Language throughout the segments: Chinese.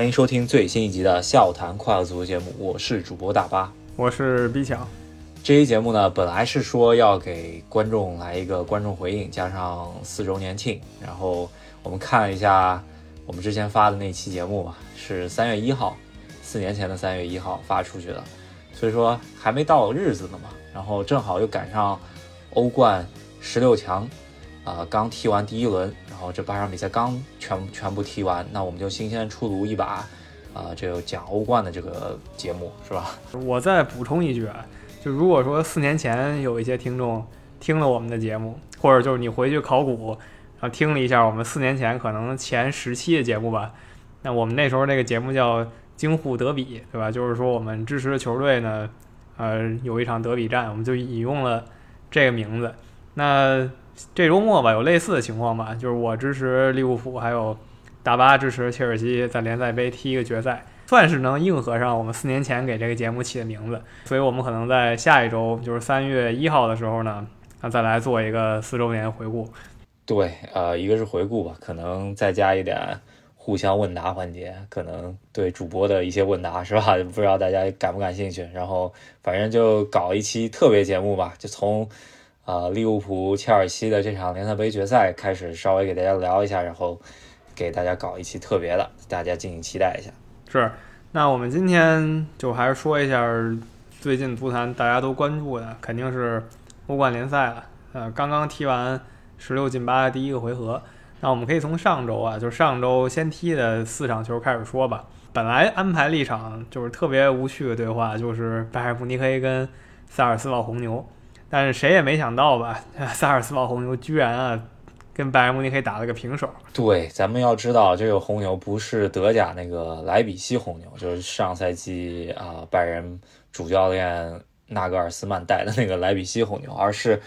欢迎收听最新一集的笑谈快乐足球节目，我是主播大巴，我是 B 强。这期节目呢，本来是说要给观众来一个观众回应，加上四周年庆，然后我们看了一下我们之前发的那期节目嘛，是三月一号，四年前的三月一号发出去的，所以说还没到日子呢嘛，然后正好又赶上欧冠十六强。啊，刚踢完第一轮，然然后这八场比赛刚全全部踢完，那我们就新鲜出炉一把，啊，这个讲欧冠的这个节目是吧？我再补充一句啊，就如果说四年前有一些听众听了我们的节目，或者就是你回去考古，然后听了一下我们四年前可能前十期的节目吧，那我们那时候那个节目叫京沪德比，对吧？就是说我们支持的球队呢，呃，有一场德比战，我们就引用了这个名字，那。这周末吧，有类似的情况吧，就是我支持利物浦，还有大巴支持切尔西在联赛杯踢一个决赛，算是能硬核上我们四年前给这个节目起的名字。所以我们可能在下一周，就是三月一号的时候呢，那再来做一个四周年回顾。对，呃，一个是回顾吧，可能再加一点互相问答环节，可能对主播的一些问答是吧？不知道大家感不感兴趣？然后反正就搞一期特别节目吧，就从。啊，利物浦切尔西的这场联赛杯决赛开始，稍微给大家聊一下，然后给大家搞一期特别的，大家敬请期待一下。是，那我们今天就还是说一下最近足坛大家都关注的，肯定是欧冠联赛了。呃，刚刚踢完十六进八的第一个回合，那我们可以从上周啊，就上周先踢的四场球开始说吧。本来安排了一场就是特别无趣的对话，就是拜仁慕尼黑跟萨尔斯堡红牛。但是谁也没想到吧，萨尔斯堡红牛居然啊，跟拜仁慕尼黑打了个平手。对，咱们要知道，这个红牛不是德甲那个莱比锡红牛，就是上赛季啊拜仁主教练纳格尔斯曼带的那个莱比锡红牛，而是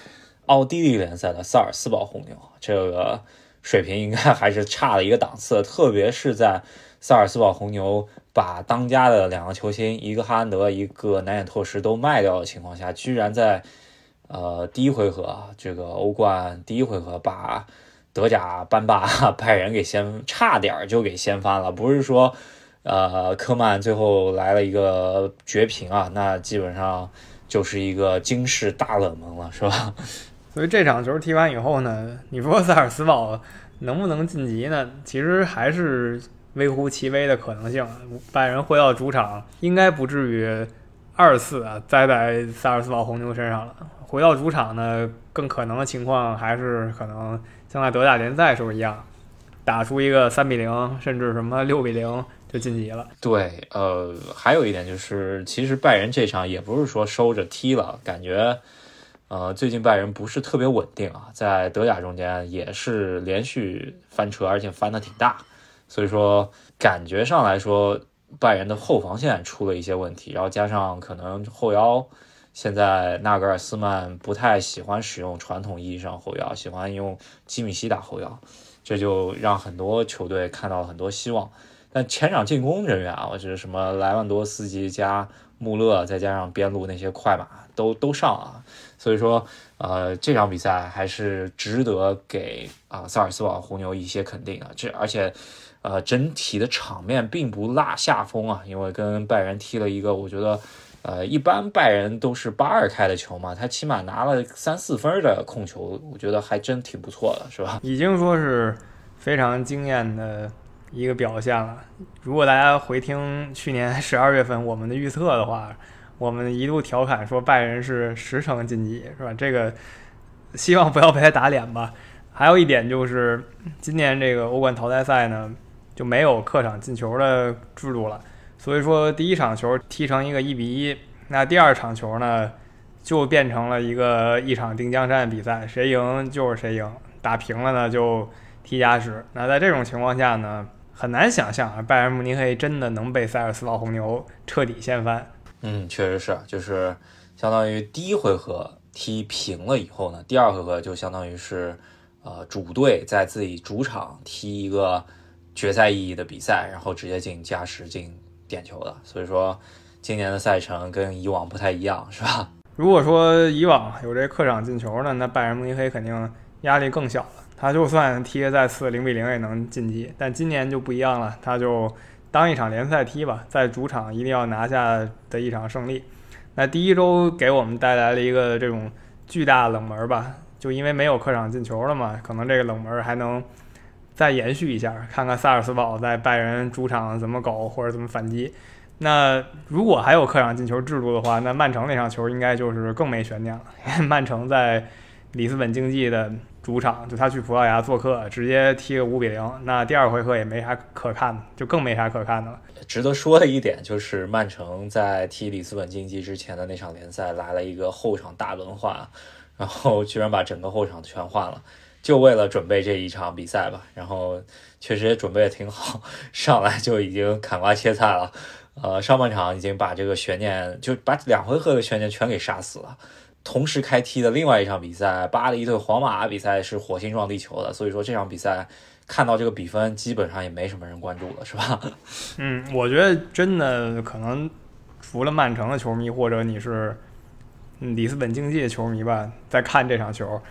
奥地利联赛的萨尔斯堡红牛。这个水平应该还是差了一个档次，特别是在萨尔斯堡红牛把当家的两个球星，一个哈兰德，一个南野拓实都卖掉的情况下，居然在呃，第一回合这个欧冠第一回合把德甲班霸 拜仁给掀差点就给掀翻了，不是说呃科曼最后来了一个绝平啊，那基本上就是一个惊世大冷门了，是吧？所以这场球踢完以后呢，你说萨尔斯堡能不能晋级呢？其实还是微乎其微的可能性。拜仁回到主场，应该不至于二次啊栽在萨尔斯堡红牛身上了。回到主场呢，更可能的情况还是可能像在德甲联赛时候一样，打出一个三比零，甚至什么六比零就晋级了。对，呃，还有一点就是，其实拜仁这场也不是说收着踢了，感觉，呃，最近拜仁不是特别稳定啊，在德甲中间也是连续翻车，而且翻的挺大，所以说感觉上来说，拜仁的后防线出了一些问题，然后加上可能后腰。现在纳格尔斯曼不太喜欢使用传统意义上后腰，喜欢用基米希打后腰，这就让很多球队看到了很多希望。但前场进攻人员啊，我觉得什么莱万多斯基加穆勒，再加上边路那些快马都都上啊，所以说呃这场比赛还是值得给啊萨尔斯堡红牛一些肯定啊。这而且呃整体的场面并不落下风啊，因为跟拜仁踢了一个，我觉得。呃，一般拜仁都是八二开的球嘛，他起码拿了三四分的控球，我觉得还真挺不错的，是吧？已经说是非常惊艳的一个表现了。如果大家回听去年十二月份我们的预测的话，我们一度调侃说拜仁是十成晋级，是吧？这个希望不要被他打脸吧。还有一点就是，今年这个欧冠淘汰赛呢，就没有客场进球的制度了。所以说，第一场球踢成一个一比一，那第二场球呢，就变成了一个一场定江山的比赛，谁赢就是谁赢，打平了呢就踢加时。那在这种情况下呢，很难想象啊，拜仁慕尼黑真的能被塞尔斯堡红牛彻底掀翻。嗯，确实是，就是相当于第一回合踢平了以后呢，第二回合就相当于是，呃，主队在自己主场踢一个决赛意义的比赛，然后直接进加时进。点球的，所以说今年的赛程跟以往不太一样，是吧？如果说以往有这客场进球呢，那拜仁慕尼黑肯定压力更小了。他就算踢再次零比零也能晋级，但今年就不一样了，他就当一场联赛踢吧，在主场一定要拿下的一场胜利。那第一周给我们带来了一个这种巨大冷门吧，就因为没有客场进球了嘛，可能这个冷门还能再延续一下，看看萨尔斯堡在拜仁主场怎么搞或者怎么反击。那如果还有客场进球制度的话，那曼城那场球应该就是更没悬念了。曼城在里斯本竞技的主场，就他去葡萄牙做客，直接踢个五比零，那第二回合也没啥可看的，就更没啥可看的了。值得说的一点就是，曼城在踢里斯本竞技之前的那场联赛来了一个后场大轮换，然后居然把整个后场全换了，就为了准备这一场比赛吧。然后确实也准备的挺好，上来就已经砍瓜切菜了。呃，上半场已经把这个悬念，就把两回合的悬念全给杀死了。同时开踢的另外一场比赛，巴黎对皇马比赛是火星撞地球的，所以说这场比赛看到这个比分，基本上也没什么人关注了，是吧？嗯，我觉得真的可能除了曼城的球迷或者你是里斯本竞技的球迷吧，在看这场球，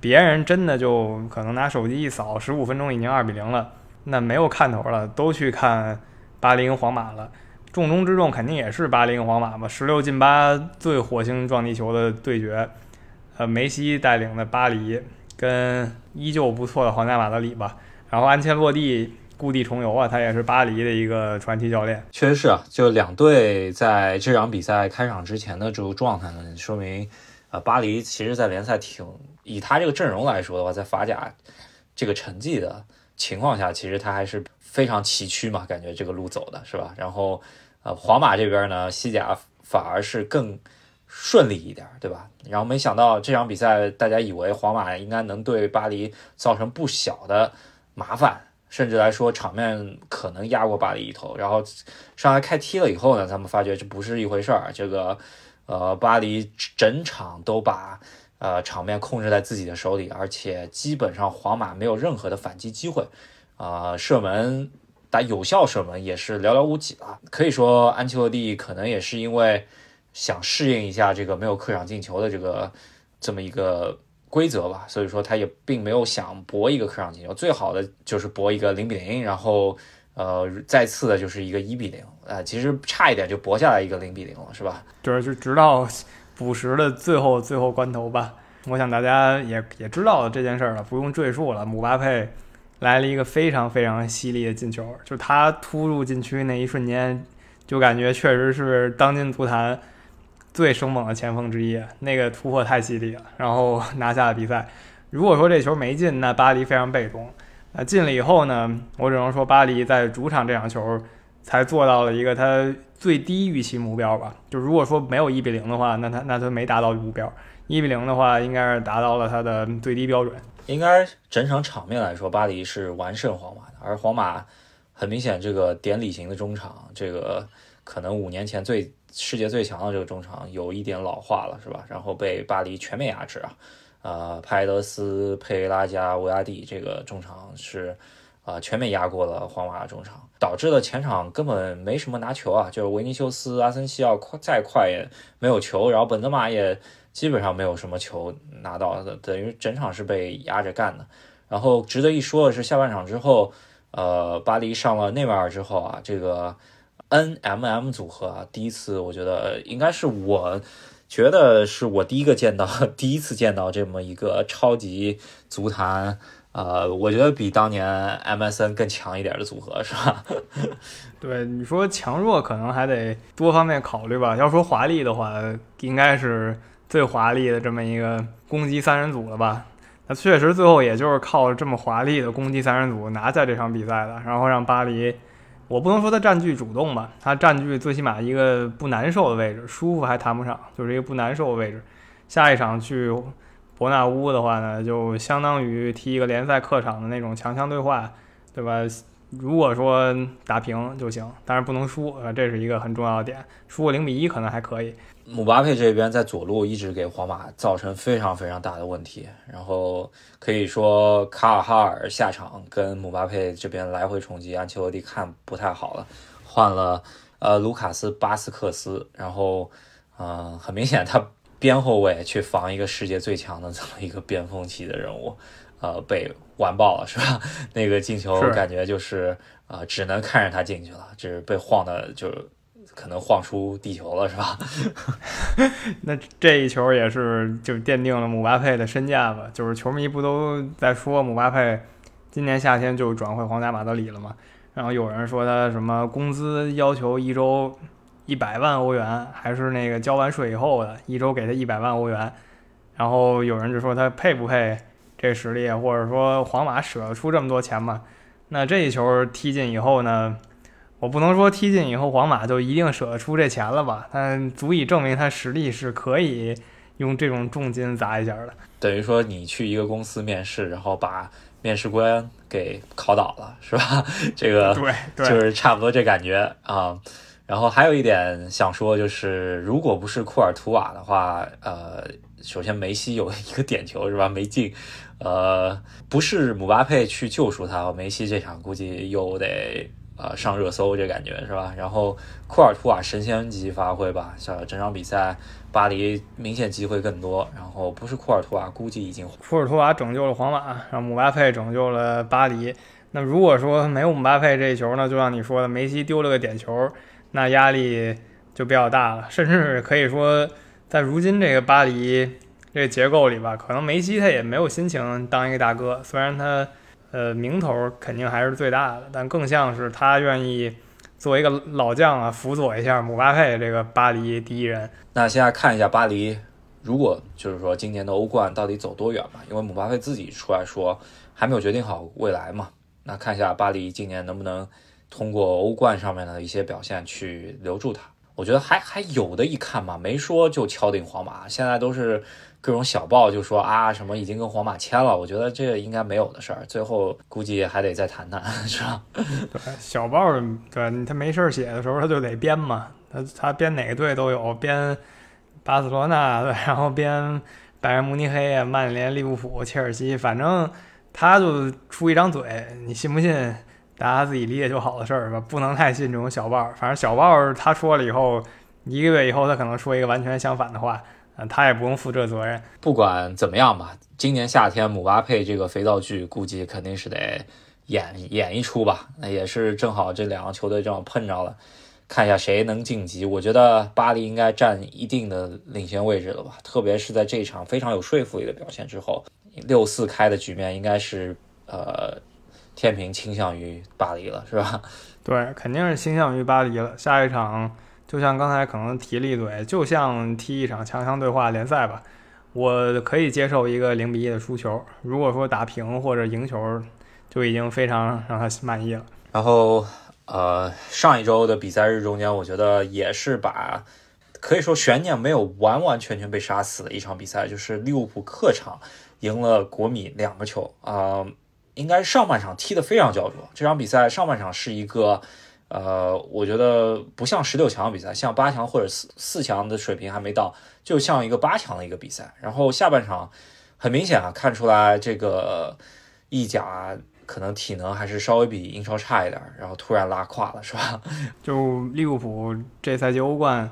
别人真的就可能拿手机一扫，十五分钟已经二比零了，那没有看头了，都去看巴黎皇马了。重中之重肯定也是巴黎皇马嘛，十六进八最火星撞地球的对决，呃，梅西带领的巴黎跟依旧不错的皇家马德里吧，然后安切洛蒂故地重游啊，他也是巴黎的一个传奇教练。确实是啊，就两队在这场比赛开场之前的这个状态呢，说明呃，巴黎其实在联赛挺以他这个阵容来说的话，在法甲这个成绩的情况下，其实他还是非常崎岖嘛，感觉这个路走的是吧？然后。呃，皇马这边呢，西甲反而是更顺利一点，对吧？然后没想到这场比赛，大家以为皇马应该能对巴黎造成不小的麻烦，甚至来说场面可能压过巴黎一头。然后上来开踢了以后呢，他们发觉这不是一回事儿。这个呃，巴黎整场都把呃场面控制在自己的手里，而且基本上皇马没有任何的反击机会，啊，射门。打有效射门也是寥寥无几了，可以说安切洛蒂可能也是因为想适应一下这个没有客场进球的这个这么一个规则吧，所以说他也并没有想博一个客场进球，最好的就是博一个零比零，然后呃再次的就是一个一比零，呃其实差一点就博下来一个零比零了，是吧？就是就直到补时的最后最后关头吧，我想大家也也知道这件事儿了，不用赘述了，姆巴佩。来了一个非常非常犀利的进球，就他突入禁区那一瞬间，就感觉确实是当今足坛最生猛的前锋之一。那个突破太犀利了，然后 拿下了比赛。如果说这球没进，那巴黎非常被动。那进了以后呢，我只能说巴黎在主场这场球才做到了一个他最低预期目标吧。就如果说没有一比零的话，那他那他没达到目标。一比零的话，应该是达到了他的最低标准。应该整场场面来说，巴黎是完胜皇马的，而皇马很明显，这个典礼型的中场，这个可能五年前最世界最强的这个中场有一点老化了，是吧？然后被巴黎全面压制啊，呃，派德斯、佩拉加、维亚蒂这个中场是啊全面压过了皇马的中场，导致了前场根本没什么拿球啊，就是维尼修斯、阿森西奥快再快也没有球，然后本泽马也。基本上没有什么球拿到的，等于整场是被压着干的。然后值得一说的是，下半场之后，呃，巴黎上了内马尔之后啊，这个 N M M 组合啊，第一次我觉得应该是我觉得是我第一个见到，第一次见到这么一个超级足坛，呃，我觉得比当年 M S N 更强一点的组合，是吧？对，你说强弱可能还得多方面考虑吧。要说华丽的话，应该是。最华丽的这么一个攻击三人组了吧？那确实最后也就是靠这么华丽的攻击三人组拿下这场比赛的，然后让巴黎，我不能说他占据主动吧，他占据最起码一个不难受的位置，舒服还谈不上，就是一个不难受的位置。下一场去伯纳乌的话呢，就相当于踢一个联赛客场的那种强强对话，对吧？如果说打平就行，但是不能输，呃，这是一个很重要的点。输个零比一可能还可以。姆巴佩这边在左路一直给皇马造成非常非常大的问题，然后可以说卡尔哈尔下场跟姆巴佩这边来回冲击，安切洛蒂看不太好了，换了呃卢卡斯巴斯克斯，然后嗯，很明显他边后卫去防一个世界最强的这么一个边锋级的人物，呃被完爆了，是吧？那个进球感觉就是呃只能看着他进去了，就是被晃的就可能晃出地球了，是吧？那这一球也是就奠定了姆巴佩的身价吧？就是球迷不都在说姆巴佩今年夏天就转会皇家马德里了吗？然后有人说他什么工资要求一周一百万欧元，还是那个交完税以后的，一周给他一百万欧元。然后有人就说他配不配这实力，或者说皇马舍得出这么多钱吗？那这一球踢进以后呢？我不能说踢进以后皇马就一定舍得出这钱了吧？但足以证明他实力是可以用这种重金砸一下的。等于说你去一个公司面试，然后把面试官给考倒了，是吧？这个对对，就是差不多这感觉啊。然后还有一点想说，就是如果不是库尔图瓦的话，呃，首先梅西有一个点球是吧？没进，呃，不是姆巴佩去救赎他，梅西这场估计又得呃上热搜，这感觉是吧？然后库尔图瓦神仙级发挥吧，像整场比赛巴黎明显机会更多，然后不是库尔图瓦，估计已经库尔图瓦拯救了皇马，让姆巴佩拯救了巴黎。那如果说没有姆巴佩这一球呢，就像你说的，梅西丢了个点球，那压力就比较大了，甚至可以说，在如今这个巴黎这个结构里吧，可能梅西他也没有心情当一个大哥，虽然他呃名头肯定还是最大的，但更像是他愿意作为一个老将啊，辅佐一下姆巴佩这个巴黎第一人。那现在看一下巴黎，如果就是说今年的欧冠到底走多远吧？因为姆巴佩自己出来说还没有决定好未来嘛。那看一下巴黎今年能不能通过欧冠上面的一些表现去留住他？我觉得还还有的一看嘛，没说就敲定皇马，现在都是各种小报就说啊什么已经跟皇马签了，我觉得这应该没有的事儿，最后估计还得再谈谈，是吧？对，小报对他没事儿写的时候他就得编嘛，他他编哪个队都有，编巴塞罗那，对，然后编拜仁慕尼黑、曼联、利物浦、切尔西，反正他就出一张嘴，你信不信？大家自己理解就好的事儿吧，不能太信这种小报。反正小报他说了以后，一个月以后他可能说一个完全相反的话，嗯，他也不用负这责任。不管怎么样吧，今年夏天姆巴佩这个肥皂剧估计肯定是得演演一出吧。那也是正好这两个球队正好碰着了，看一下谁能晋级。我觉得巴黎应该占一定的领先位置了吧，特别是在这场非常有说服力的表现之后，六四开的局面应该是呃天平倾向于巴黎了，是吧？对，肯定是倾向于巴黎了。下一场就像刚才可能提了一嘴，就像踢一场强强对话联赛吧，我可以接受一个零比一的输球。如果说打平或者赢球，就已经非常让他满意了。然后呃，上一周的比赛日中间，我觉得也是把可以说悬念没有完完全全被杀死的一场比赛，就是利物浦客场赢了国米两个球啊、应该上半场踢得非常焦灼。这场比赛上半场是一个。呃，我觉得不像十六强的比赛，像八强或者四四强的水平还没到，就像一个八强的一个比赛。然后下半场很明显啊，看出来这个意甲可能体能还是稍微比英超差一点，然后突然拉胯了，是吧？就利物浦这赛季欧冠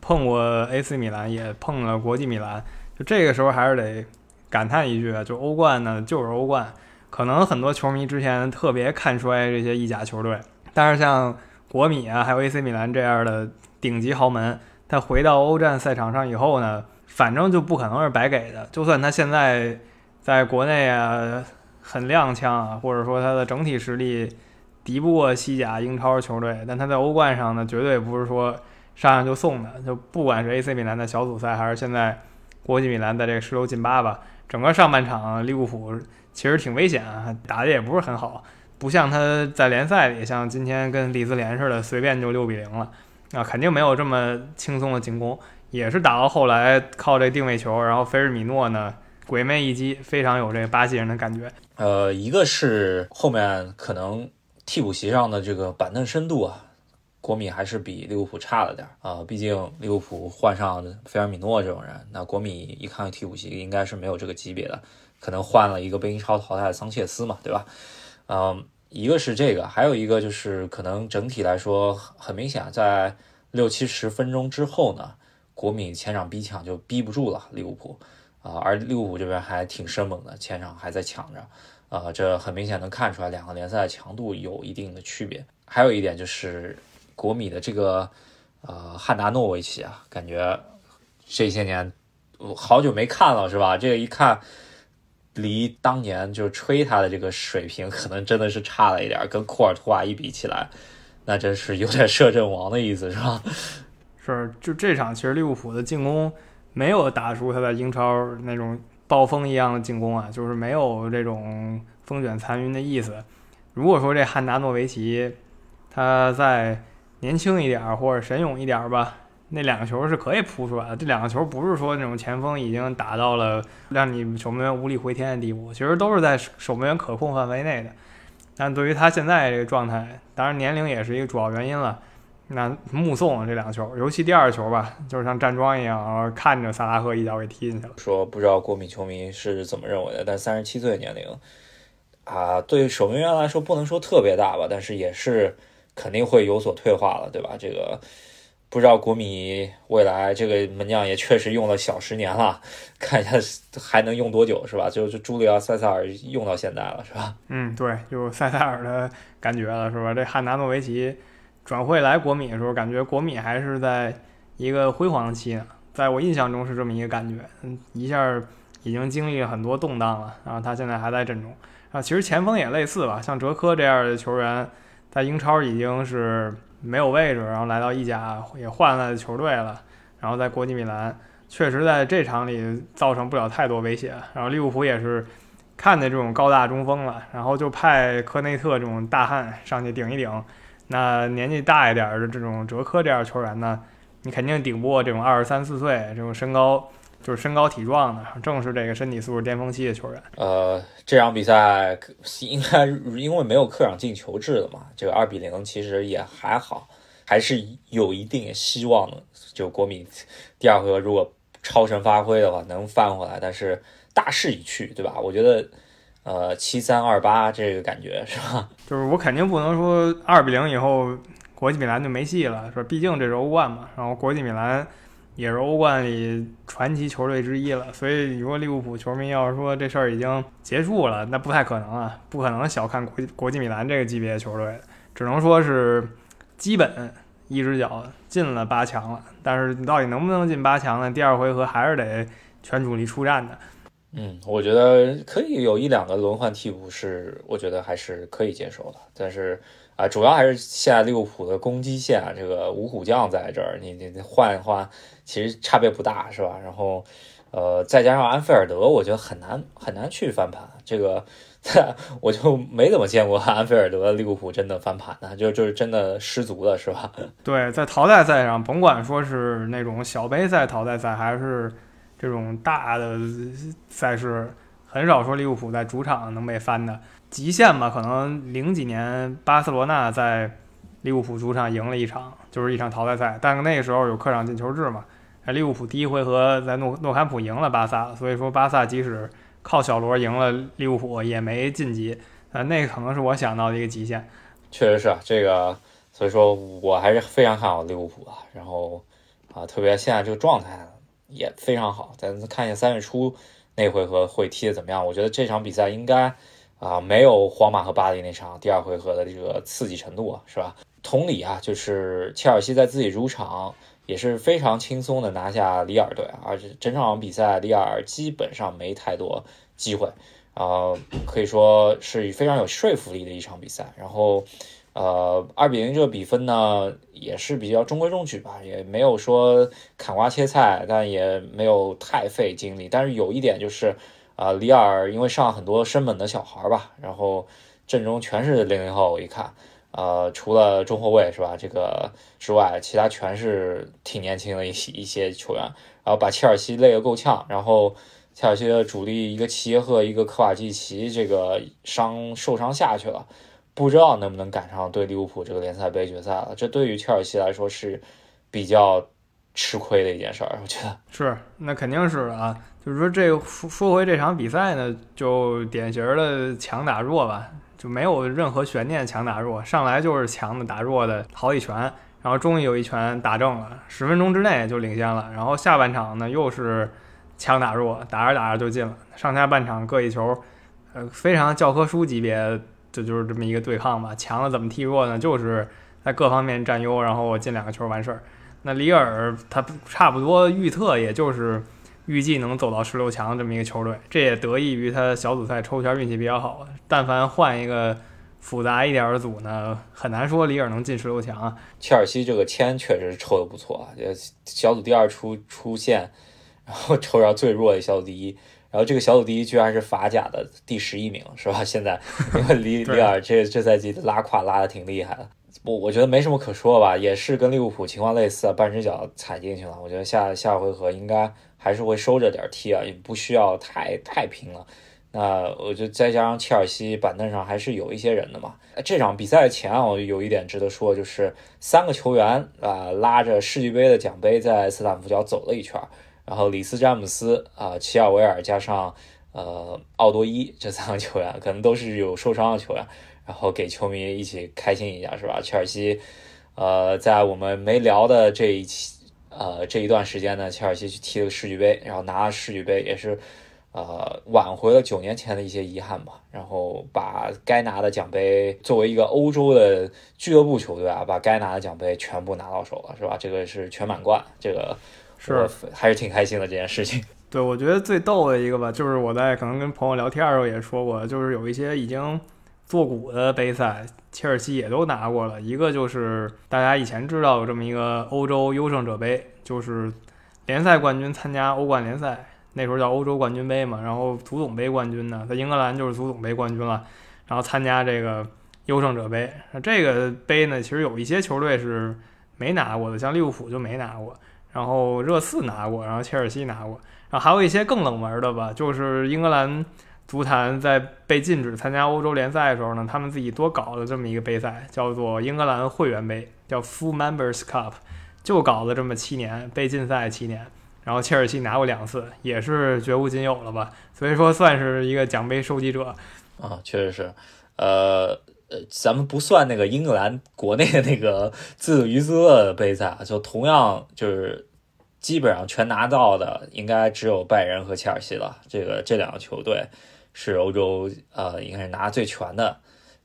碰过 AC 米兰，也碰了国际米兰，就这个时候还是得感叹一句，就欧冠呢就是欧冠。可能很多球迷之前特别看衰这些意甲球队。但是像国米啊，还有 AC 米兰这样的顶级豪门，他回到欧战赛场上以后呢，反正就不可能是白给的。就算他现在在国内啊很踉跄啊，或者说他的整体实力敌不过西甲、英超球队，但他在欧冠上呢，绝对不是说上上就送的。就不管是 AC 米兰的小组赛，还是现在国际米兰的这个十六进八吧，整个上半场利物浦其实挺危险啊，打的也不是很好。不像他在联赛里，像今天跟李兹联似的，随便就六比零了，啊，肯定没有这么轻松的进攻，也是打到后来靠这定位球，然后菲尔米诺呢鬼魅一击，非常有这个巴西人的感觉。呃，一个是后面可能替补席上的这个板凳深度啊，国米还是比利物浦差了点啊，毕竟利物浦换上菲尔米诺这种人，那国米一看替补席应该是没有这个级别的，可能换了一个被英超淘汰的桑切斯嘛，对吧？嗯，一个是这个，还有一个就是可能整体来说很明显，在六七十分钟之后呢，国米前场逼抢就逼不住了利物浦，啊，而利物浦这边还挺生猛的，前场还在抢着，啊，这很明显能看出来两个联赛强度有一定的区别。还有一点就是国米的这个呃汉达诺维奇啊，感觉这些年好久没看了是吧？这个一看。离当年就吹他的这个水平，可能真的是差了一点，跟库尔图瓦一比起来，那真是有点摄政王的意思，是吧？是，就这场其实利物浦的进攻没有打出他在英超那种暴风一样的进攻啊，就是没有这种风卷残云的意思。如果说这汉达诺维奇他再年轻一点或者神勇一点吧。那两个球是可以扑出来的，这两个球不是说那种前锋已经打到了让你守门员无力回天的地步，其实都是在守门员可控范围内的。但对于他现在这个状态，当然年龄也是一个主要原因了。那目送这两球，尤其第二球吧，就是像站桩一样，看着萨拉赫一脚给踢进去了。说不知道国米球迷是怎么认为的，但三十七岁的年龄啊，对守门员来说不能说特别大吧，但是也是肯定会有所退化了，对吧？这个。不知道国米未来这个门将也确实用了小十年了，看一下还能用多久是吧？就就朱利奥塞萨尔用到现在了是吧？嗯，对，就是塞萨尔的感觉了是吧？这汉达诺维奇转会来国米的时候，感觉国米还是在一个辉煌期呢，在我印象中是这么一个感觉。嗯，一下已经经历了很多动荡了，然后他现在还在阵中啊。其实前锋也类似吧，像哲科这样的球员，在英超已经是。没有位置，然后来到意甲也换了球队了，然后在国际米兰确实在这场里造成不了太多威胁。然后利物浦也是看见这种高大中锋了，然后就派科内特这种大汉上去顶一顶。那年纪大一点的这种哲科这样球员呢，你肯定顶不过这种二十三四岁这种身高。就是身高体壮的，正是这个身体素质巅峰期的球员。呃，这场比赛应该因为没有客场进球制了嘛，这个二比零其实也还好，还是有一定希望的。就国米第二回合如果超神发挥的话，能翻回来。但是大势已去，对吧？我觉得，呃，七三二八这个感觉是吧？就是我肯定不能说二比零以后国际米兰就没戏了，是吧？毕竟这是欧冠嘛。然后国际米兰。也是欧冠里传奇球队之一了，所以如果利物浦球迷要是说这事儿已经结束了，那不太可能啊，不可能小看国国际米兰这个级别的球队，只能说是基本一只脚进了八强了。但是你到底能不能进八强呢？第二回合还是得全主力出战的。嗯，我觉得可以有一两个轮换替补是，我觉得还是可以接受的。但是啊，主要还是现在利物浦的攻击线啊，这个五虎将在这儿，你你换一换。其实差别不大，是吧？然后，呃，再加上安菲尔德，我觉得很难很难去翻盘。这个，我就没怎么见过安菲尔德利物浦真的翻盘的，就就是真的失足了，是吧？对，在淘汰赛上，甭管说是那种小杯赛淘汰赛，还是这种大的赛事，很少说利物浦在主场能被翻的。极限吧，可能零几年巴塞罗那在利物浦主场赢了一场，就是一场淘汰赛，但那个时候有客场进球制嘛。利物浦第一回合在诺诺坎普赢了巴萨，所以说巴萨即使靠小罗赢了利物浦也没晋级，呃，那可能是我想到的一个极限。确实是这个，所以说我还是非常看好利物浦啊。然后啊，特别现在这个状态也非常好，咱看一下三月初那回合会踢的怎么样。我觉得这场比赛应该啊没有皇马和巴黎那场第二回合的这个刺激程度啊，是吧？同理啊，就是切尔西在自己主场。也是非常轻松的拿下里尔队，而且整场比赛里尔基本上没太多机会，啊，可以说是非常有说服力的一场比赛。然后，呃，二比零这个比分呢，也是比较中规中矩吧，也没有说砍瓜切菜，但也没有太费精力。但是有一点就是，啊，里尔因为上很多升本的小孩吧，然后阵中全是零零后，我一看。呃，除了中后卫是吧？这个之外，其他全是挺年轻的一些一些球员。然后把切尔西累得够呛。然后切尔西的主力一个齐耶赫，一个科瓦基奇，这个伤受伤下去了，不知道能不能赶上对利物浦这个联赛杯决赛了。这对于切尔西来说是比较吃亏的一件事儿，我觉得 是。那肯定是啊。就是说，这说说回这场比赛呢，就典型的强打弱吧。就没有任何悬念，强打弱，上来就是强的打弱的好几拳，然后终于有一拳打正了，十分钟之内就领先了。然后下半场呢，又是强打弱，打着打着就进了。上下半场各一球，呃，非常教科书级别，这就是这么一个对抗吧。强了怎么踢弱呢？就是在各方面占优，然后我进两个球完事儿。那里尔他差不多预测也就是预计能走到十六强这么一个球队，这也得益于他小组赛抽签运气比较好。但凡换一个复杂一点的组呢，很难说里尔能进十六强。切尔西这个签确实抽的不错啊，小组第二出出线。然后抽着最弱的小组第一，然后这个小组第一居然是法甲的第十一名，是吧？现在因为里 里尔这这赛季拉胯拉的挺厉害的，我我觉得没什么可说吧，也是跟利物浦情况类似啊，半只脚踩进去了。我觉得下下回合应该还是会收着点踢啊，也不需要太太拼了。那我就再加上切尔西板凳上还是有一些人的嘛。这场比赛前啊，我有一点值得说，就是三个球员啊拉着世俱杯的奖杯在斯坦福桥走了一圈。然后里斯詹姆斯啊，齐尔维尔加上呃奥多伊这三个球员，可能都是有受伤的球员，然后给球迷一起开心一下，是吧？切尔西，呃，在我们没聊的这一期呃这一段时间呢，切尔西去踢了世俱杯，然后拿了世俱杯，也是呃挽回了九年前的一些遗憾吧。然后把该拿的奖杯，作为一个欧洲的俱乐部球队啊，把该拿的奖杯全部拿到手了，是吧？这个是全满贯，这个。是，还是挺开心的这件事情。对，我觉得最逗的一个吧，就是我在可能跟朋友聊天的时候也说过，就是有一些已经做古的杯赛，切尔西也都拿过了。一个就是大家以前知道有这么一个欧洲优胜者杯，就是联赛冠军参加欧冠联赛，那时候叫欧洲冠军杯嘛。然后足总杯冠军呢，在英格兰就是足总杯冠军了，然后参加这个优胜者杯。这个杯呢，其实有一些球队是没拿过的，像利物浦就没拿过。然后热刺拿过，然后切尔西拿过，然后还有一些更冷门的吧，就是英格兰足坛在被禁止参加欧洲联赛的时候呢，他们自己多搞了这么一个杯赛，叫做英格兰会员杯，叫 Full Members Cup，就搞了这么七年，被禁赛七年，然后切尔西拿过两次，也是绝无仅有了吧，所以说算是一个奖杯收集者啊，确实是，呃。呃，咱们不算那个英格兰国内的那个自娱自乐的杯赛，就同样就是基本上全拿到的，应该只有拜仁和切尔西了。这个这两个球队是欧洲呃，应该是拿最全的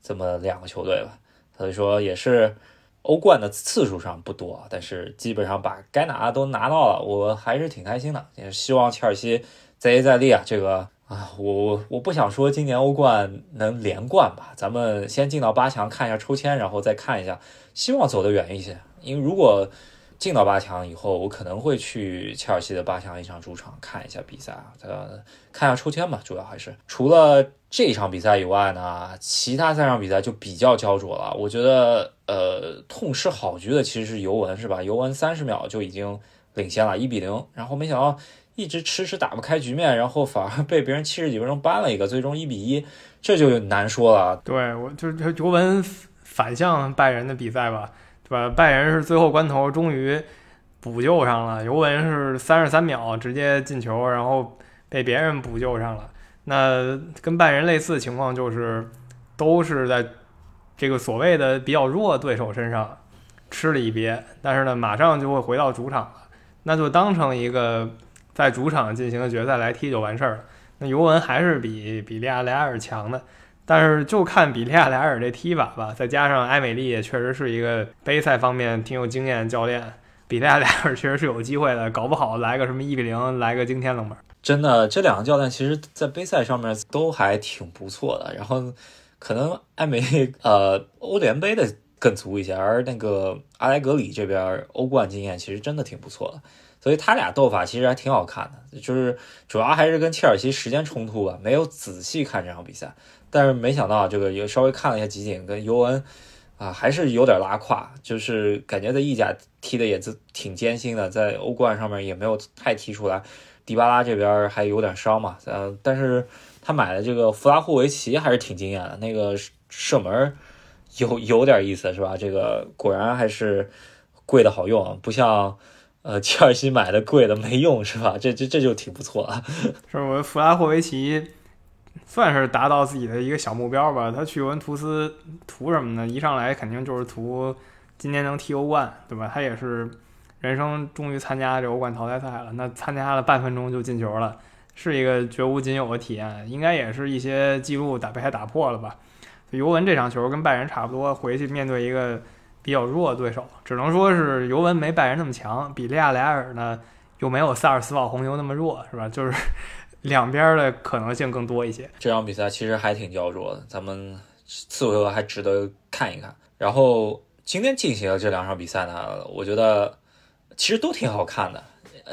这么两个球队吧。所以说也是欧冠的次数上不多，但是基本上把该拿的都拿到了，我还是挺开心的。也希望切尔西再接再厉啊！这个。啊，我我不想说今年欧冠能连冠吧，咱们先进到八强看一下抽签，然后再看一下，希望走得远一些。因为如果进到八强以后，我可能会去切尔西的八强一场主场看一下比赛啊，呃，看一下抽签吧，主要还是除了这场比赛以外呢，其他三场比赛就比较焦灼了。我觉得，呃，痛失好局的其实是尤文，是吧？尤文三十秒就已经领先了，一比零，然后没想到。一直迟迟打不开局面，然后反而被别人七十几分钟扳了一个，最终一比一，这就难说了。对我就是尤文反向拜仁的比赛吧，对吧？拜仁是最后关头终于补救上了，尤文是三十三秒直接进球，然后被别人补救上了。那跟拜仁类似的情况就是，都是在这个所谓的比较弱对手身上吃了一瘪，但是呢，马上就会回到主场了，那就当成一个。在主场进行的决赛来踢就完事儿了。那尤文还是比比利亚雷亚尔强的，但是就看比利亚雷亚尔这踢法吧。再加上埃美丽也确实是一个杯赛方面挺有经验的教练，比利亚雷亚尔确实是有机会的，搞不好来个什么一比零，来个惊天冷门。真的，这两个教练其实在杯赛上面都还挺不错的。然后可能埃梅利呃欧联杯的更足一些，而那个阿莱格里这边欧冠经验其实真的挺不错的。所以他俩斗法其实还挺好看的，就是主要还是跟切尔西时间冲突吧，没有仔细看这场比赛。但是没想到这个也稍微看了一下集锦，跟尤文啊还是有点拉胯，就是感觉在意甲踢的也是挺艰辛的，在欧冠上面也没有太踢出来。迪巴拉这边还有点伤嘛，嗯，但是他买的这个弗拉霍维奇还是挺惊艳的，那个射门有有点意思是吧？这个果然还是贵的好用，不像。呃，切尔西买的贵的没用是吧？这这这就挺不错了。是我弗拉霍维奇算是达到自己的一个小目标吧。他去尤文图斯图什么呢？一上来肯定就是图今年能踢欧冠，对吧？他也是人生终于参加这欧冠淘汰赛了，那参加了半分钟就进球了，是一个绝无仅有的体验，应该也是一些记录打被他打破了吧。尤文这场球跟拜仁差不多，回去面对一个比较弱的对手，只能说是尤文没拜仁那么强，比利亚雷尔呢又没有萨尔斯堡红牛那么弱，是吧？就是两边的可能性更多一些。这场比赛其实还挺焦灼的，咱们次回合还值得看一看。然后今天进行的这两场比赛呢，我觉得其实都挺好看的。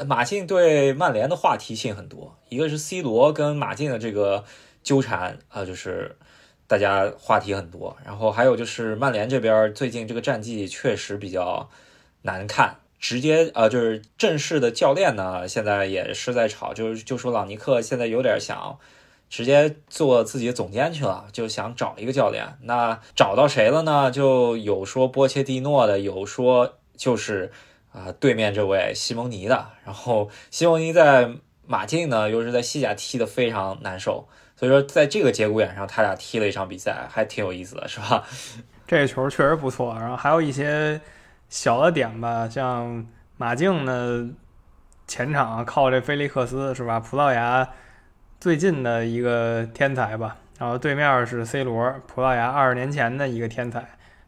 马竞对曼联的话题性很多，一个是 C 罗跟马竞的这个纠缠啊，就是。大家话题很多，然后还有就是曼联这边最近这个战绩确实比较难看，直接呃就是正式的教练呢现在也是在吵，就是就说朗尼克现在有点想直接做自己的总监去了，就想找一个教练。那找到谁了呢？就有说波切蒂诺的，有说就是啊对面这位西蒙尼的。然后西蒙尼在马竞呢又是在西甲踢得非常难受。所以说，在这个节骨眼上，他俩踢了一场比赛，还挺有意思的，是吧？这个球确实不错。然后还有一些小的点吧，像马竞呢，前场靠这菲利克斯，是吧？葡萄牙最近的一个天才吧。然后对面是 C 罗，葡萄牙二十年前的一个天才，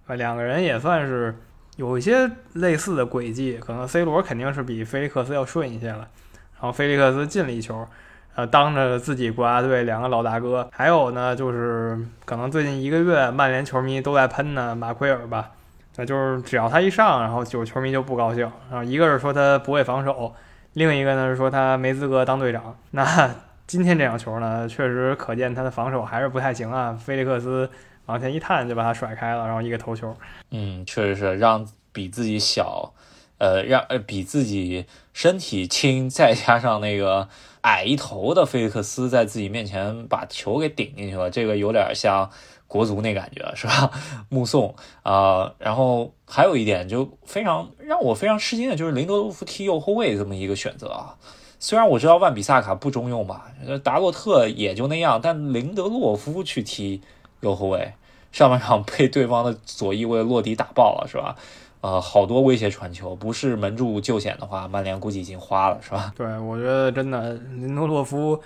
啊，两个人也算是有一些类似的轨迹。可能 C 罗肯定是比菲利克斯要顺一些了。然后菲利克斯进了一球。呃，当着自己国家队两个老大哥，还有呢，就是可能最近一个月曼联球迷都在喷呢马奎尔吧，那就是只要他一上，然后就球迷就不高兴。然后一个是说他不会防守，另一个呢是说他没资格当队长。那 今天这场球呢，确实可见他的防守还是不太行啊。菲利克斯往前一探就把他甩开了，然后一个头球。嗯，确实是让比自己小，呃，让呃比自己身体轻，再加上那个。矮一头的菲利克斯在自己面前把球给顶进去了，这个有点像国足那感觉，是吧？目送啊，然后还有一点就非常让我非常吃惊的就是林德洛夫踢右后卫这么一个选择啊。虽然我知道万比萨卡不中用吧，达洛特也就那样，但林德洛夫去踢右后卫，上半场被对方的左翼卫洛迪打爆了，是吧？呃，好多威胁传球，不是门柱救险的话，曼联估计已经花了，是吧？对，我觉得真的林德洛夫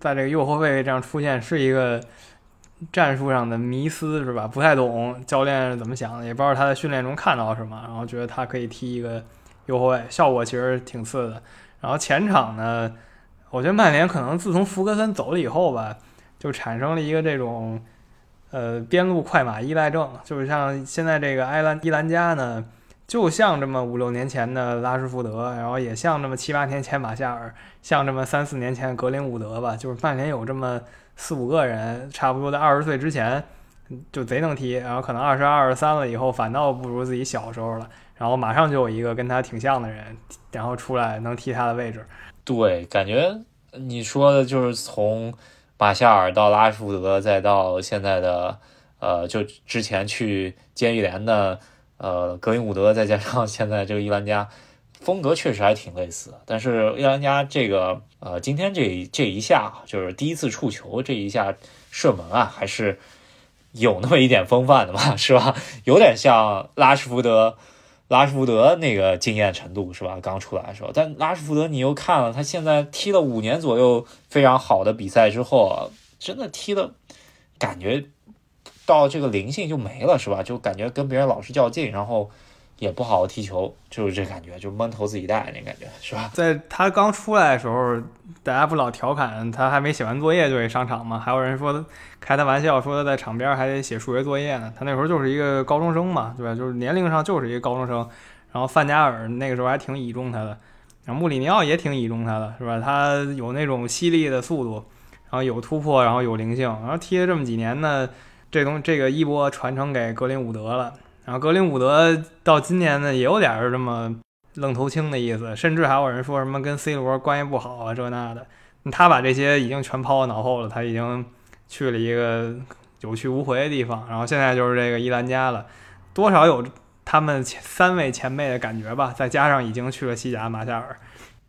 在这个右后卫这样出现是一个战术上的迷思，是吧？不太懂教练是怎么想的，也不知道他在训练中看到什么，然后觉得他可以踢一个右后卫，效果其实挺次的。然后前场呢，我觉得曼联可能自从福格森走了以后吧，就产生了一个这种。呃，边路快马依赖症，就是像现在这个埃兰伊兰加呢，就像这么五六年前的拉什福德，然后也像这么七八年前马夏尔，像这么三四年前格林伍德吧，就是曼联有这么四五个人，差不多在二十岁之前就贼能踢，然后可能二十二、十三了以后，反倒不如自己小时候了，然后马上就有一个跟他挺像的人，然后出来能踢他的位置。对，感觉你说的就是从。马夏尔到拉什福德，再到现在的，呃，就之前去监狱连的，呃，格林伍德，再加上现在这个伊兰加，风格确实还挺类似。但是伊兰加这个，呃，今天这这一下就是第一次触球，这一下射门啊，还是有那么一点风范的嘛，是吧？有点像拉什福德。拉什福德那个经验程度是吧？刚出来的时候，但拉什福德你又看了他现在踢了五年左右非常好的比赛之后，真的踢的，感觉到这个灵性就没了是吧？就感觉跟别人老是较劲，然后。也不好好踢球，就是这感觉，就闷头自己带那感觉，是吧？在他刚出来的时候，大家不老调侃他还没写完作业就得上场吗？还有人说开他玩笑，说他在场边还得写数学作业呢。他那时候就是一个高中生嘛，对吧？就是年龄上就是一个高中生。然后范加尔那个时候还挺倚重他的，然后穆里尼奥也挺倚重他的，是吧？他有那种犀利的速度，然后有突破，然后有灵性，然后踢了这么几年呢，这东这个衣钵传承给格林伍德了。然后格林伍德到今年呢，也有点儿这么愣头青的意思，甚至还有人说什么跟 C 罗关系不好啊，这那的。他把这些已经全抛到脑后了，他已经去了一个有去无回的地方。然后现在就是这个伊兰加了，多少有他们三位前辈的感觉吧。再加上已经去了西甲马夏尔，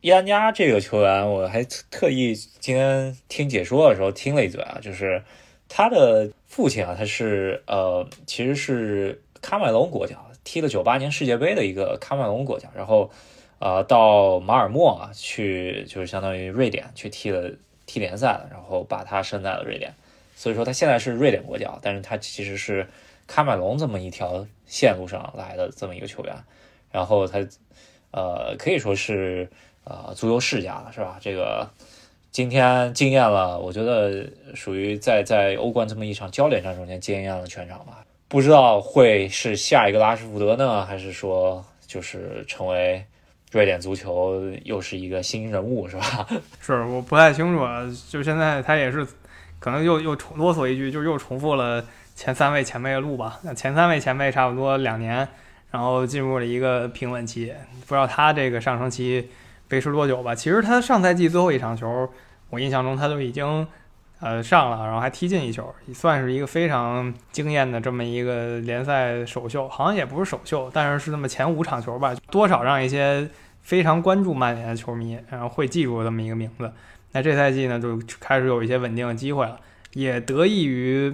伊兰加这个球员，我还特意今天听解说的时候听了一嘴啊，就是他的父亲啊，他是呃，其实是。喀麦隆国脚，踢了九八年世界杯的一个喀麦隆国脚，然后呃到马尔默啊去，就是相当于瑞典去踢了踢联赛了，然后把他生在了瑞典，所以说他现在是瑞典国脚，但是他其实是喀麦隆这么一条线路上来的这么一个球员，然后他呃可以说是呃足球世家了，是吧？这个。今天惊艳了，我觉得属于在在欧冠这么一场焦点战中间惊艳了全场吧。不知道会是下一个拉什福德呢，还是说就是成为瑞典足球又是一个新人物，是吧？是，我不太清楚啊。就现在他也是可能又又重啰嗦一句，就又重复了前三位前辈的路吧。那前三位前辈差不多两年，然后进入了一个平稳期，不知道他这个上升期。维持多久吧？其实他上赛季最后一场球，我印象中他就已经，呃上了，然后还踢进一球，也算是一个非常惊艳的这么一个联赛首秀。好像也不是首秀，但是是那么前五场球吧，多少让一些非常关注曼联的球迷，然后会记住这么一个名字。那这赛季呢，就开始有一些稳定的机会了，也得益于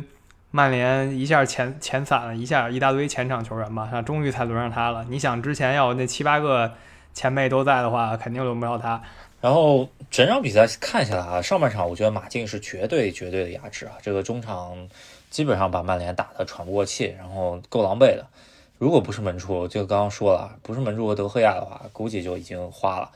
曼联一下前前散了一下一大堆前场球员吧，那终于才轮上他了。你想之前要那七八个。前辈都在的话，肯定轮不到他。然后整场比赛看下来啊，上半场我觉得马竞是绝对绝对的压制啊，这个中场基本上把曼联打得喘不过气，然后够狼狈的。如果不是门柱，就刚刚说了，不是门柱和德赫亚的话，估计就已经花了。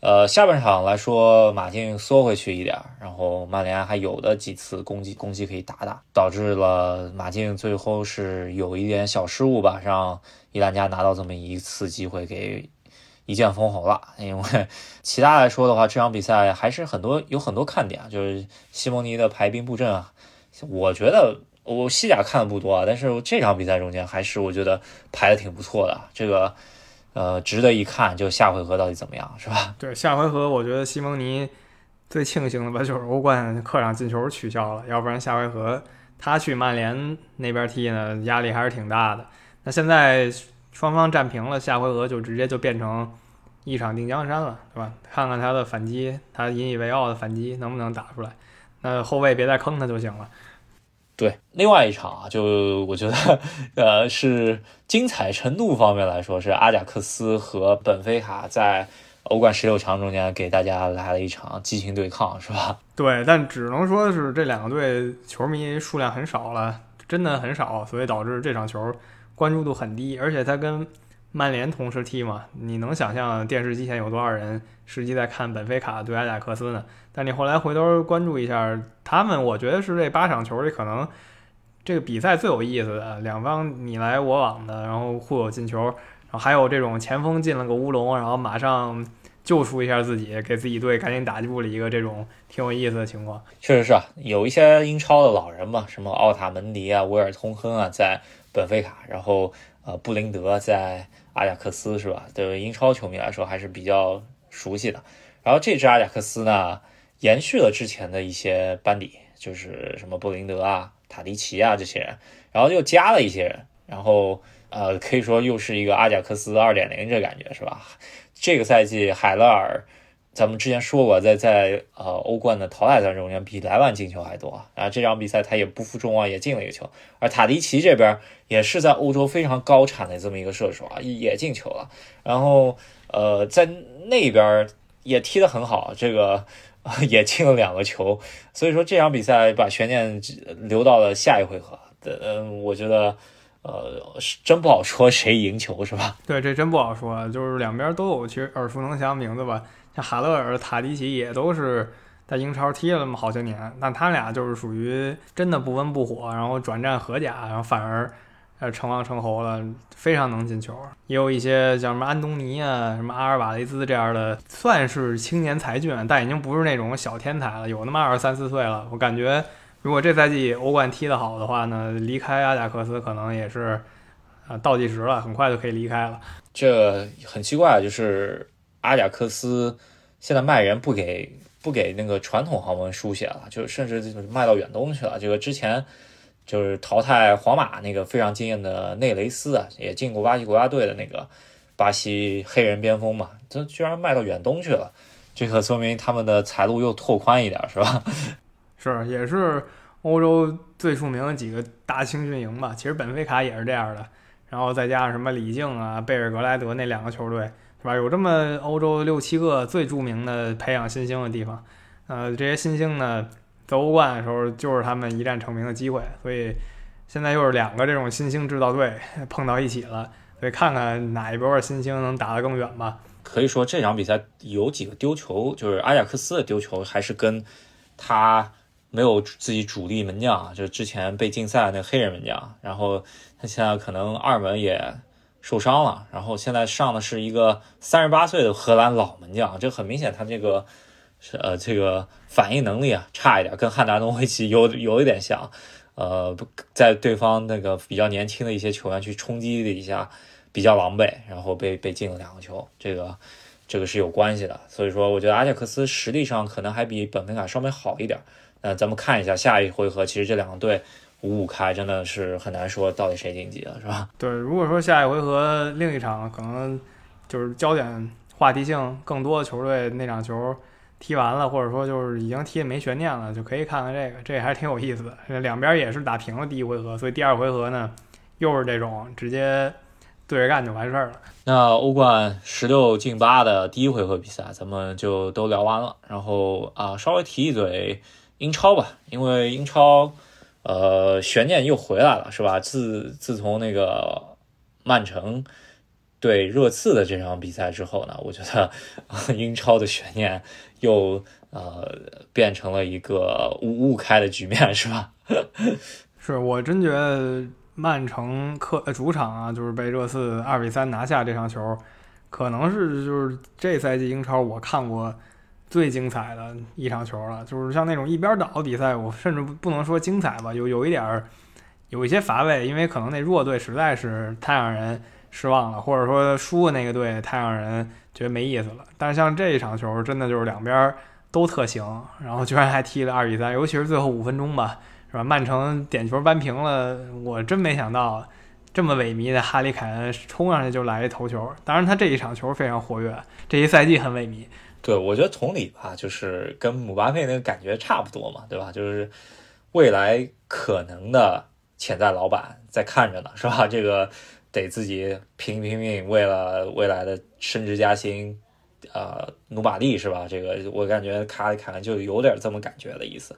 呃，下半场来说，马竞缩回去一点，然后曼联还有的几次攻击攻击可以打打，导致了马竞最后是有一点小失误吧，让伊兰加拿到这么一次机会给。一剑封喉了，因为其他来说的话，这场比赛还是很多有很多看点啊，就是西蒙尼的排兵布阵啊，我觉得我西甲看的不多啊，但是这场比赛中间还是我觉得排的挺不错的，这个呃值得一看，就下回合到底怎么样，是吧？对，下回合我觉得西蒙尼最庆幸的吧，就是欧冠客场进球取消了，要不然下回合他去曼联那边踢呢，压力还是挺大的。那现在。双方战平了，下回合就直接就变成一场定江山了，对吧？看看他的反击，他引以为傲的反击能不能打出来？那后卫别再坑他就行了。对，另外一场啊，就我觉得，呃，是精彩程度方面来说，是阿贾克斯和本菲卡在欧冠十六强中间给大家来了一场激情对抗，是吧？对，但只能说是这两个队球迷数量很少了，真的很少，所以导致这场球。关注度很低，而且他跟曼联同时踢嘛，你能想象电视机前有多少人实际在看本菲卡对阿贾克斯呢？但你后来回头关注一下他们，我觉得是这八场球里可能这个比赛最有意思的，两方你来我往的，然后互有进球，然后还有这种前锋进了个乌龙，然后马上救赎一下自己，给自己队赶紧打入了一个这种挺有意思的情况。确实是啊，有一些英超的老人嘛，什么奥塔门迪啊、威尔通亨啊，在。本菲卡，然后呃，布林德在阿贾克斯是吧？对英超球迷来说还是比较熟悉的。然后这支阿贾克斯呢，延续了之前的一些班底，就是什么布林德啊、塔迪奇啊这些人，然后又加了一些人，然后呃，可以说又是一个阿贾克斯二点零这感觉是吧？这个赛季海勒尔。咱们之前说过，在在呃欧冠的淘汰赛中间，比莱万进球还多啊。然后这场比赛他也不负众望，也进了一个球。而塔迪奇这边也是在欧洲非常高产的这么一个射手啊，也进球了。然后呃在那边也踢得很好，这个也进了两个球。所以说这场比赛把悬念留到了下一回合。嗯，我觉得呃真不好说谁赢球是吧？对，这真不好说，就是两边都有其实耳熟能详名字吧。像哈勒尔、塔迪奇也都是在英超踢了那么好些年，但他俩就是属于真的不温不火，然后转战荷甲，然后反而呃成王成侯了，非常能进球。也有一些像什么安东尼啊、什么阿尔瓦雷兹这样的，算是青年才俊，但已经不是那种小天才了，有那么二十三四岁了。我感觉如果这赛季欧冠踢得好的话呢，离开阿贾克斯可能也是啊倒计时了，很快就可以离开了。这很奇怪，就是。阿贾克斯现在卖人不给不给那个传统豪门输血了，就甚至就是卖到远东去了。这个之前就是淘汰皇马那个非常惊艳的内雷斯啊，也进过巴西国家队的那个巴西黑人边锋嘛，这居然卖到远东去了，这可说明他们的财路又拓宽一点，是吧？是，也是欧洲最著名的几个大青训营吧。其实本菲卡也是这样的。然后再加上什么李静啊、贝尔格莱德那两个球队，是吧？有这么欧洲六七个最著名的培养新星的地方，呃，这些新星呢，在欧冠的时候就是他们一战成名的机会，所以现在又是两个这种新星制造队碰到一起了，所以看看哪一波新星能打得更远吧。可以说这场比赛有几个丢球，就是阿贾克斯的丢球，还是跟他。没有自己主力门将，就是之前被禁赛那黑人门将，然后他现在可能二门也受伤了，然后现在上的是一个三十八岁的荷兰老门将，这很明显他这个是呃这个反应能力啊差一点，跟汉达诺维奇有有一点像，呃在对方那个比较年轻的一些球员去冲击了一下，比较狼狈，然后被被进了两个球，这个这个是有关系的，所以说我觉得阿贾克斯实力上可能还比本菲卡稍微好一点。那咱们看一下下一回合，其实这两个队五五开，真的是很难说到底谁晋级了，是吧？对，如果说下一回合另一场可能就是焦点话题性更多的球队那场球踢完了，或者说就是已经踢没悬念了，就可以看看这个，这还挺有意思的。两边也是打平了第一回合，所以第二回合呢又是这种直接对着干就完事儿了。那欧冠十六进八的第一回合比赛，咱们就都聊完了，然后啊稍微提一嘴。英超吧，因为英超，呃，悬念又回来了，是吧？自自从那个曼城对热刺的这场比赛之后呢，我觉得 英超的悬念又呃变成了一个五五开的局面，是吧？是我真觉得曼城客主场啊，就是被热刺二比三拿下这场球，可能是就是这赛季英超我看过。最精彩的一场球了，就是像那种一边倒的比赛，我甚至不能说精彩吧，有有一点儿，有一些乏味，因为可能那弱队实在是太让人失望了，或者说输的那个队太让人觉得没意思了。但是像这一场球，真的就是两边都特行，然后居然还踢了二比三，尤其是最后五分钟吧，是吧？曼城点球扳平了，我真没想到这么萎靡的哈里凯恩冲上去就来一头球。当然他这一场球非常活跃，这一赛季很萎靡。对，我觉得同理吧，就是跟姆巴佩那个感觉差不多嘛，对吧？就是未来可能的潜在老板在看着呢，是吧？这个得自己拼拼命，为了未来的升职加薪，呃，努把力，是吧？这个我感觉卡里凯恩就有点这么感觉的意思。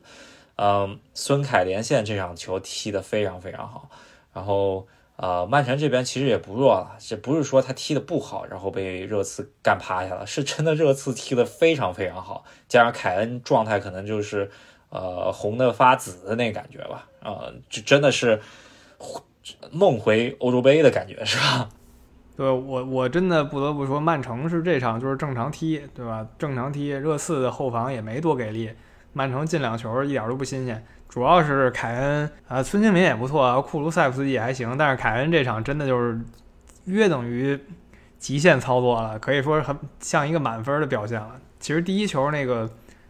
嗯，孙凯连线这场球踢得非常非常好，然后。呃，曼城这边其实也不弱了，这不是说他踢的不好，然后被热刺干趴下了，是真的热刺踢的非常非常好，加上凯恩状态可能就是呃红的发紫的那感觉吧，呃，就真的是梦回欧洲杯的感觉，是吧？对我我真的不得不说，曼城是这场就是正常踢，对吧？正常踢，热刺的后防也没多给力，曼城进两球一点都不新鲜。主要是凯恩啊，孙兴民也不错，库卢塞夫斯基也还行，但是凯恩这场真的就是约等于极限操作了，可以说很像一个满分的表现了。其实第一球那个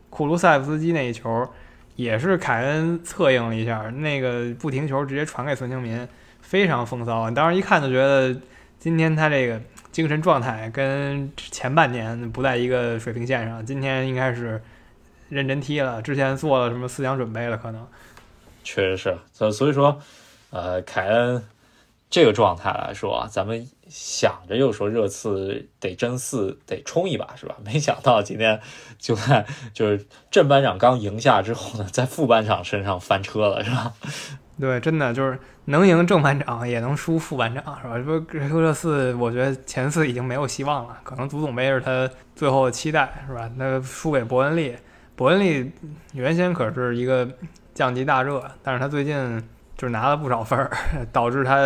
库卢塞夫斯基那一球也是凯恩策应了一下，那个不停球直接传给孙兴民，非常风骚。当时一看就觉得今天他这个精神状态跟前半年不在一个水平线上，今天应该是。认真踢了，之前做了什么思想准备了？可能确实是，所所以说，呃，凯恩这个状态来说，咱们想着又说热刺得争四，得冲一把，是吧？没想到今天就在就是正班长刚赢下之后呢，在副班长身上翻车了，是吧？对，真的就是能赢正班长，也能输副班长，是吧？这不热刺，我觉得前四已经没有希望了，可能足总杯是他最后的期待，是吧？那输给伯恩利。伯恩利原先可是一个降级大热，但是他最近就是拿了不少分儿，导致他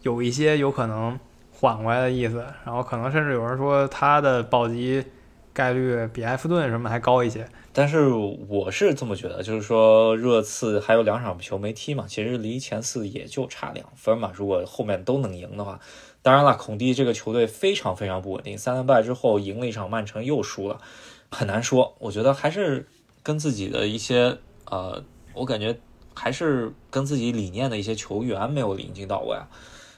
有一些有可能缓过来的意思。然后可能甚至有人说他的保级概率比埃弗顿什么还高一些。但是我是这么觉得，就是说热刺还有两场球没踢嘛，其实离前四也就差两分嘛。如果后面都能赢的话，当然了，孔蒂这个球队非常非常不稳定，三连败之后赢了一场曼城又输了。很难说，我觉得还是跟自己的一些呃，我感觉还是跟自己理念的一些球员没有引进到位啊。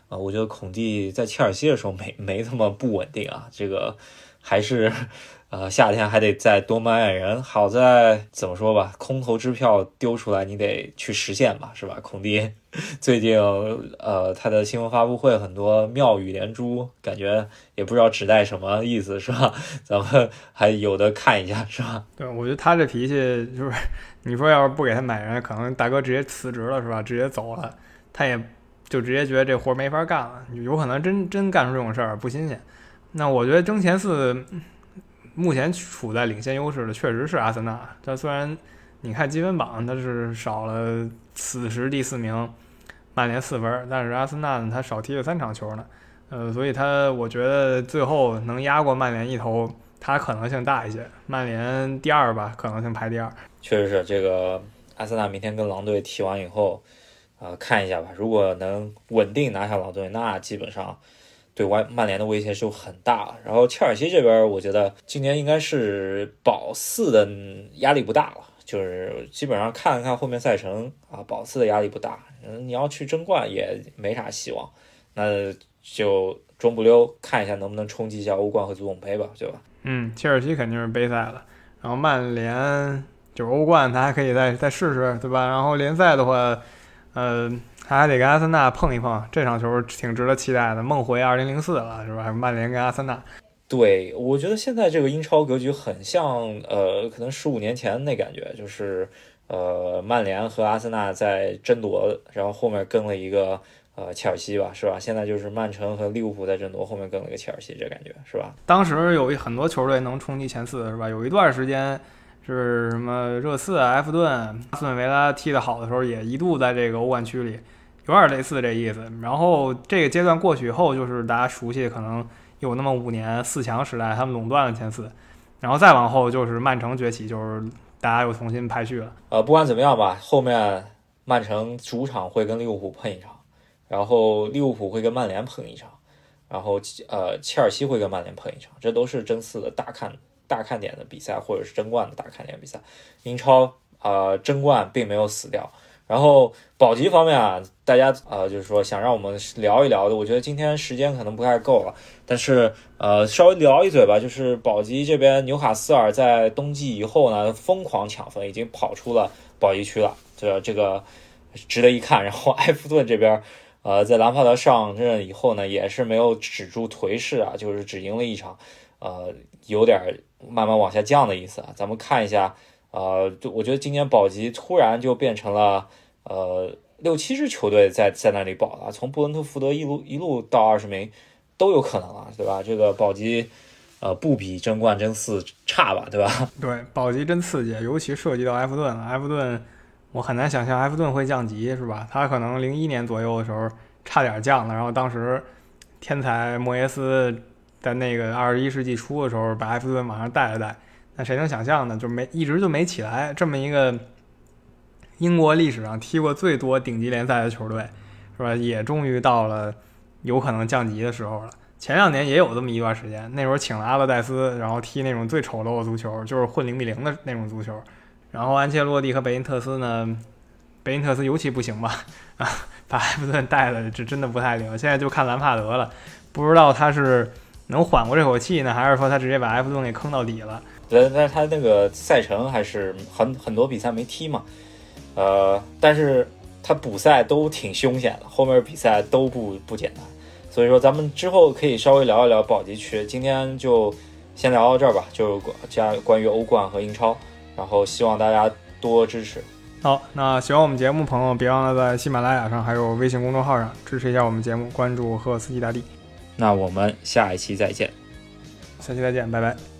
啊，我觉得孔蒂在切尔西的时候没没这么不稳定啊，这个还是 呃，夏天还得再多买点人。好在怎么说吧，空头支票丢出来，你得去实现吧，是吧？孔蒂最近呃，他的新闻发布会很多妙语连珠，感觉也不知道指代什么意思，是吧？咱们还有的看一下，是吧？对，我觉得他这脾气就是，你说要是不给他买人，可能大哥直接辞职了，是吧？直接走了，他也就直接觉得这活没法干了，有可能真真干出这种事儿不新鲜。那我觉得争前四。目前处在领先优势的确实是阿森纳，但虽然你看积分榜它是少了此时第四名曼联四分，但是阿森纳呢他少踢了三场球呢，呃，所以他我觉得最后能压过曼联一头，他可能性大一些。曼联第二吧，可能性排第二。确实是这个阿森纳明天跟狼队踢完以后，呃，看一下吧。如果能稳定拿下狼队，那基本上。对外曼联的威胁就很大了，然后切尔西这边，我觉得今年应该是保四的压力不大了，就是基本上看了看后面赛程啊，保四的压力不大。嗯，你要去争冠也没啥希望，那就中不溜看一下能不能冲击一下欧冠和足总杯吧，对吧？嗯，切尔西肯定是杯赛了，然后曼联就是欧冠，他还可以再再试试，对吧？然后联赛的话，呃。他还得跟阿森纳碰一碰，这场球挺值得期待的，梦回二零零四了，是吧？曼联跟阿森纳。对，我觉得现在这个英超格局很像，呃，可能十五年前那感觉，就是呃，曼联和阿森纳在争夺，然后后面跟了一个呃切尔西吧，是吧？现在就是曼城和利物浦在争夺，后面跟了一个切尔西，这感觉是吧？当时有一很多球队能冲击前四，是吧？有一段时间。是什么热刺、埃弗顿、阿斯顿维拉踢得好的时候，也一度在这个欧冠区里，有点类似这意思。然后这个阶段过去以后，就是大家熟悉，可能有那么五年四强时代，他们垄断了前四。然后再往后就是曼城崛起，就是大家又重新排序了。呃，不管怎么样吧，后面曼城主场会跟利物浦碰一场，然后利物浦会跟曼联碰一场，然后呃切尔西会跟曼联碰一场，这都是争四的大看。大看点的比赛，或者是争冠的大看点比赛，英超啊争冠并没有死掉。然后保级方面啊，大家呃就是说想让我们聊一聊的，我觉得今天时间可能不太够了，但是呃稍微聊一嘴吧。就是保级这边，纽卡斯尔在冬季以后呢疯狂抢分，已经跑出了保级区了，这这个值得一看。然后 埃弗顿这边，呃在兰帕德上任以后呢，也是没有止住颓势啊，就是只赢了一场，呃有点。慢慢往下降的意思啊，咱们看一下，呃，就我觉得今年保级突然就变成了，呃，六七支球队在在那里保了，从布伦特福德一路一路到二十名都有可能了，对吧？这个保级，呃，不比争冠争四差吧，对吧？对，保级真刺激，尤其涉及到埃弗顿。埃弗顿，我很难想象埃弗顿会降级，是吧？他可能零一年左右的时候差点降了，然后当时天才莫耶斯。在那个二十一世纪初的时候，把埃弗顿往上带了带，那谁能想象呢？就没一直就没起来。这么一个英国历史上踢过最多顶级联赛的球队，是吧？也终于到了有可能降级的时候了。前两年也有这么一段时间，那时候请了阿勒代斯，然后踢那种最丑陋的足球，就是混零比零的那种足球。然后安切洛蒂和贝因特斯呢，贝因 特斯尤其不行吧？啊，把埃弗顿带的这真的不太灵。现在就看兰帕德了，不知道他是。能缓过这口气呢，还是说他直接把埃弗顿给坑到底了？对，但他那个赛程还是很很多比赛没踢嘛，呃，但是他补赛都挺凶险的，后面比赛都不不简单，所以说咱们之后可以稍微聊一聊保级区。今天就先聊到这儿吧，就加关于欧冠和英超，然后希望大家多支持。好，那喜欢我们节目朋友，别忘了在喜马拉雅上还有微信公众号上支持一下我们节目，关注赫斯基大帝。那我们下一期再见，下期再见，拜拜。